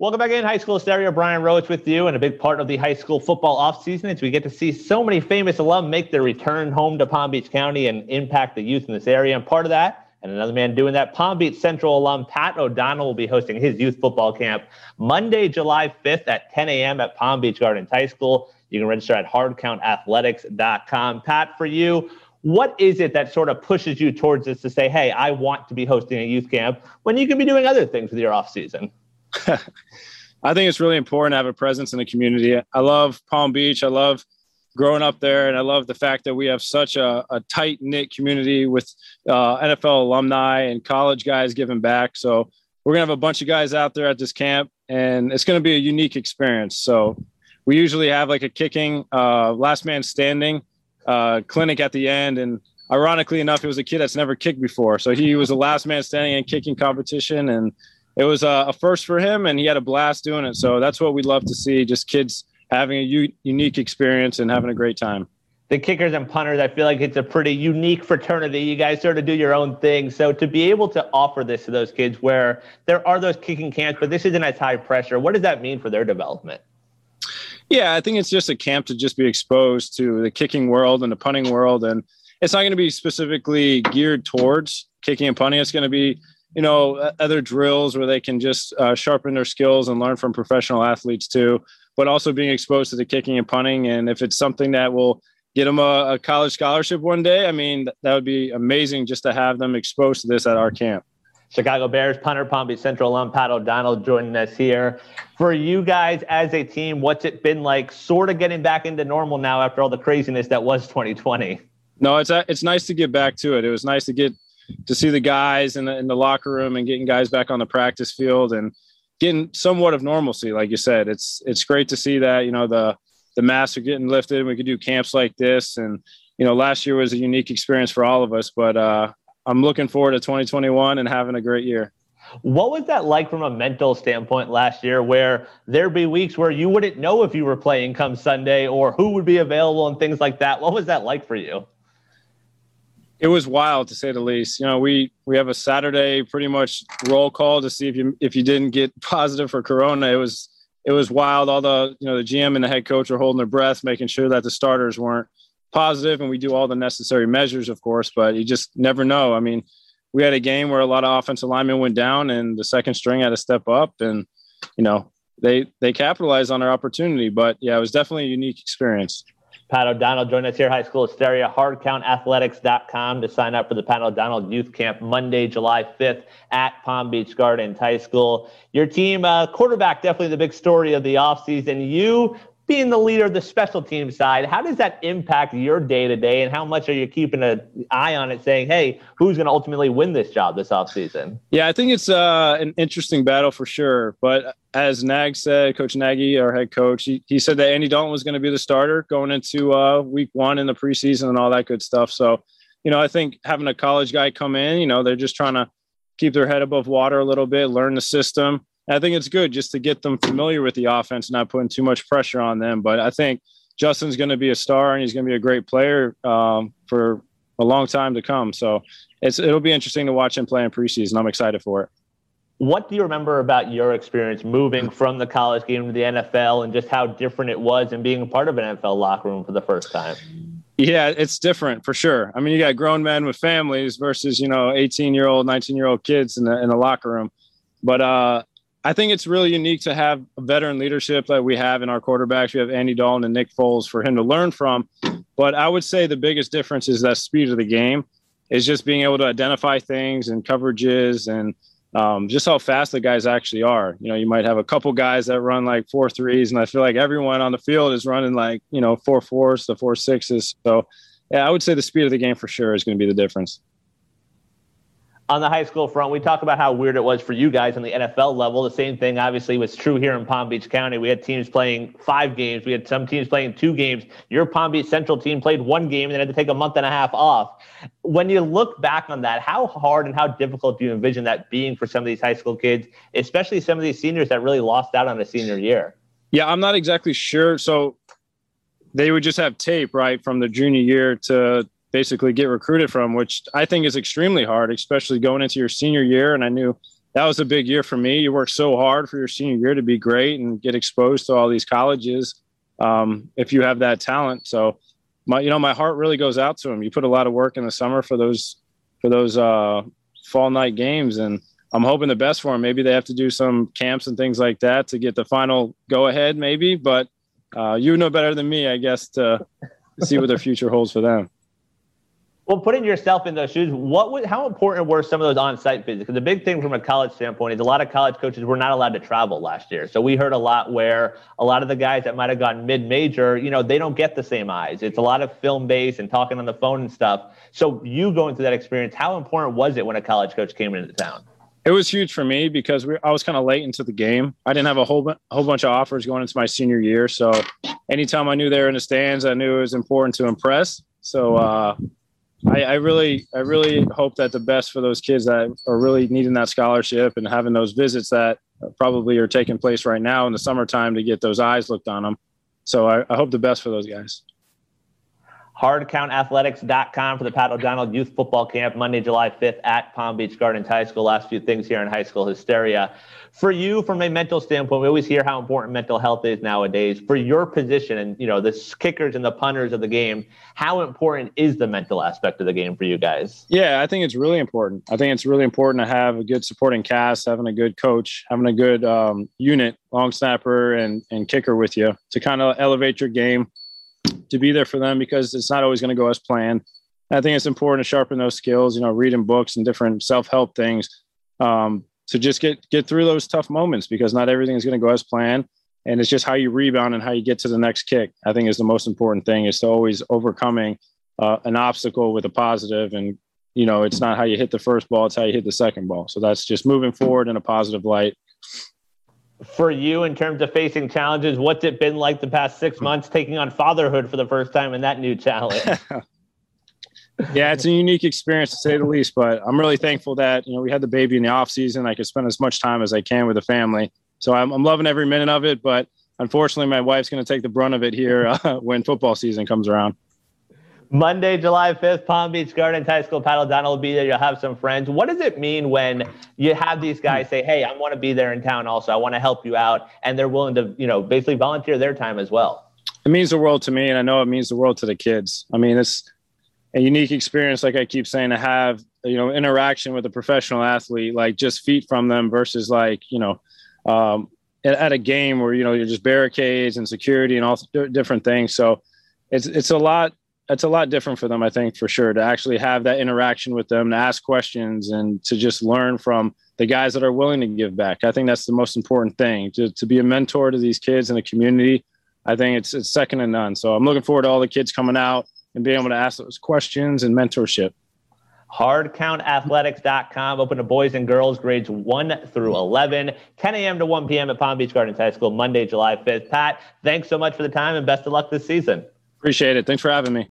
Welcome back in High School Hysteria. Brian Roach with you, and a big part of the high school football offseason is we get to see so many famous alum make their return home to Palm Beach County and impact the youth in this area. And part of that, and another man doing that, Palm Beach Central alum Pat O'Donnell will be hosting his youth football camp Monday, July 5th at 10 a.m. at Palm Beach Gardens High School. You can register at hardcountathletics.com. Pat, for you, what is it that sort of pushes you towards this to say, hey, I want to be hosting a youth camp when you can be doing other things with your off season? I think it's really important to have a presence in the community. I love Palm Beach. I love growing up there, and I love the fact that we have such a, a tight knit community with uh, NFL alumni and college guys giving back. So we're gonna have a bunch of guys out there at this camp, and it's gonna be a unique experience. So we usually have like a kicking, uh, last man standing uh, clinic at the end, and ironically enough, it was a kid that's never kicked before, so he was the last man standing in kicking competition, and it was a, a, first for him, and he had a blast doing it. So that's what we'd love to see: just kids having a u- unique experience and having a great time. The kickers and punters, I feel like it's a pretty unique fraternity. You guys sort of do your own thing. So to be able to offer this to those kids, where there are those kicking camps, but this isn't as high pressure, what does that mean for their development? Yeah, I think it's just a camp to just be exposed to the kicking world and the punting world, and it's not going to be specifically geared towards kicking and punting. It's going to be you know other drills where they can just uh, sharpen their skills and learn from professional athletes too but also being exposed to the kicking and punting and if it's something that will get them a, a college scholarship one day i mean that would be amazing just to have them exposed to this at our camp Chicago Bears punter Palm Beach Central alum Pat O'Donnell joining us here. For you guys as a team, what's it been like sort of getting back into normal now after all the craziness that was 2020? No, it's it's nice to get back to it. It was nice to get to see the guys in the, in the locker room and getting guys back on the practice field and getting somewhat of normalcy. Like you said, it's, it's great to see that, you know, the, the masks are getting lifted. We could do camps like this. And, you know, last year was a unique experience for all of us, but uh, I'm looking forward to 2021 and having a great year. What was that like from a mental standpoint last year, where there'd be weeks where you wouldn't know if you were playing come Sunday or who would be available and things like that? What was that like for you? It was wild to say the least. You know, we we have a Saturday pretty much roll call to see if you if you didn't get positive for corona. It was it was wild. All the you know the GM and the head coach are holding their breath, making sure that the starters weren't positive, and we do all the necessary measures, of course. But you just never know. I mean, we had a game where a lot of offensive linemen went down, and the second string had to step up, and you know they they capitalized on their opportunity. But yeah, it was definitely a unique experience. Pat O'Donnell join us here, High School Hysteria, hardcountathletics.com to sign up for the Pat O'Donnell Youth Camp Monday, July 5th at Palm Beach Gardens High School. Your team, uh, quarterback, definitely the big story of the offseason. You being the leader of the special team side, how does that impact your day to day, and how much are you keeping an eye on it, saying, "Hey, who's going to ultimately win this job this offseason? Yeah, I think it's uh, an interesting battle for sure. But as Nag said, Coach Nagy, our head coach, he, he said that Andy Dalton was going to be the starter going into uh, Week One in the preseason and all that good stuff. So, you know, I think having a college guy come in, you know, they're just trying to keep their head above water a little bit, learn the system I think it's good just to get them familiar with the offense, not putting too much pressure on them. But I think Justin's going to be a star and he's going to be a great player um, for a long time to come. So it's it'll be interesting to watch him play in preseason. I'm excited for it. What do you remember about your experience moving from the college game to the NFL and just how different it was and being a part of an NFL locker room for the first time? Yeah, it's different for sure. I mean, you got grown men with families versus, you know, 18 year old, 19 year old kids in the, in the locker room. But uh, I think it's really unique to have a veteran leadership that we have in our quarterbacks. We have Andy Dalton and Nick Foles for him to learn from. But I would say the biggest difference is that speed of the game is just being able to identify things and coverages and um, just how fast the guys actually are. You know, you might have a couple guys that run like four threes, and I feel like everyone on the field is running like, you know, four fours to four sixes. So, yeah, I would say the speed of the game for sure is going to be the difference on the high school front, we talk about how weird it was for you guys on the NFL level. The same thing obviously was true here in Palm Beach County. We had teams playing five games. We had some teams playing two games. Your Palm Beach Central team played one game and then had to take a month and a half off. When you look back on that, how hard and how difficult do you envision that being for some of these high school kids, especially some of these seniors that really lost out on a senior year? Yeah, I'm not exactly sure. So they would just have tape, right, from the junior year to basically get recruited from, which I think is extremely hard, especially going into your senior year. And I knew that was a big year for me. You work so hard for your senior year to be great and get exposed to all these colleges um, if you have that talent. So my you know my heart really goes out to him. You put a lot of work in the summer for those for those uh, fall night games, and I'm hoping the best for him. Maybe they have to do some camps and things like that to get the final go ahead, maybe. But uh, you know better than me, I guess, to, to see what their future holds for them. Well, putting yourself in those shoes, what would, how important were some of those on-site visits? Because the big thing from a college standpoint is a lot of college coaches were not allowed to travel last year. So we heard a lot where a lot of the guys that might have gone mid-major, you know, they don't get the same eyes. It's a lot of film-based and talking on the phone and stuff. So you going through that experience, how important was it when a college coach came into town? It was huge for me because we, I was kind of late into the game. I didn't have a whole, whole bunch of offers going into my senior year. So anytime I knew they were in the stands, I knew it was important to impress. So uh, I, I, really, I really hope that the best for those kids that are really needing that scholarship and having those visits that probably are taking place right now in the summertime to get those eyes looked on them. So I, I hope the best for those guys hardcountathletics.com for the Pat O'Donnell Youth Football Camp Monday, July 5th at Palm Beach Gardens High School. Last few things here in high school hysteria. For you, from a mental standpoint, we always hear how important mental health is nowadays. For your position and you know the kickers and the punters of the game, how important is the mental aspect of the game for you guys? Yeah, I think it's really important. I think it's really important to have a good supporting cast, having a good coach, having a good um, unit, long snapper and and kicker with you to kind of elevate your game to be there for them because it's not always going to go as planned. I think it's important to sharpen those skills, you know, reading books and different self-help things um, to just get get through those tough moments because not everything is going to go as planned. And it's just how you rebound and how you get to the next kick. I think is the most important thing is to always overcoming uh, an obstacle with a positive. And you know, it's not how you hit the first ball; it's how you hit the second ball. So that's just moving forward in a positive light for you in terms of facing challenges? What's it been like the past six months taking on fatherhood for the first time in that new challenge? yeah, it's a unique experience to say the least, but I'm really thankful that, you know, we had the baby in the off season. I could spend as much time as I can with the family. So I'm, I'm loving every minute of it, but unfortunately my wife's going to take the brunt of it here uh, when football season comes around. Monday, July 5th, Palm Beach Gardens High School. Pat O'Donnell will be there. You'll have some friends. What does it mean when you have these guys say, hey, I want to be there in town also. I want to help you out. And they're willing to, you know, basically volunteer their time as well. It means the world to me. And I know it means the world to the kids. I mean, it's a unique experience, like I keep saying, to have, you know, interaction with a professional athlete, like just feet from them versus like, you know, um, at a game where, you know, you're just barricades and security and all different things. So it's, it's a lot it's a lot different for them, I think, for sure, to actually have that interaction with them, to ask questions, and to just learn from the guys that are willing to give back. I think that's the most important thing to, to be a mentor to these kids in the community. I think it's, it's second to none. So I'm looking forward to all the kids coming out and being able to ask those questions and mentorship. Hardcountathletics.com, open to boys and girls grades 1 through 11, 10 a.m. to 1 p.m. at Palm Beach Gardens High School, Monday, July 5th. Pat, thanks so much for the time and best of luck this season. Appreciate it. Thanks for having me.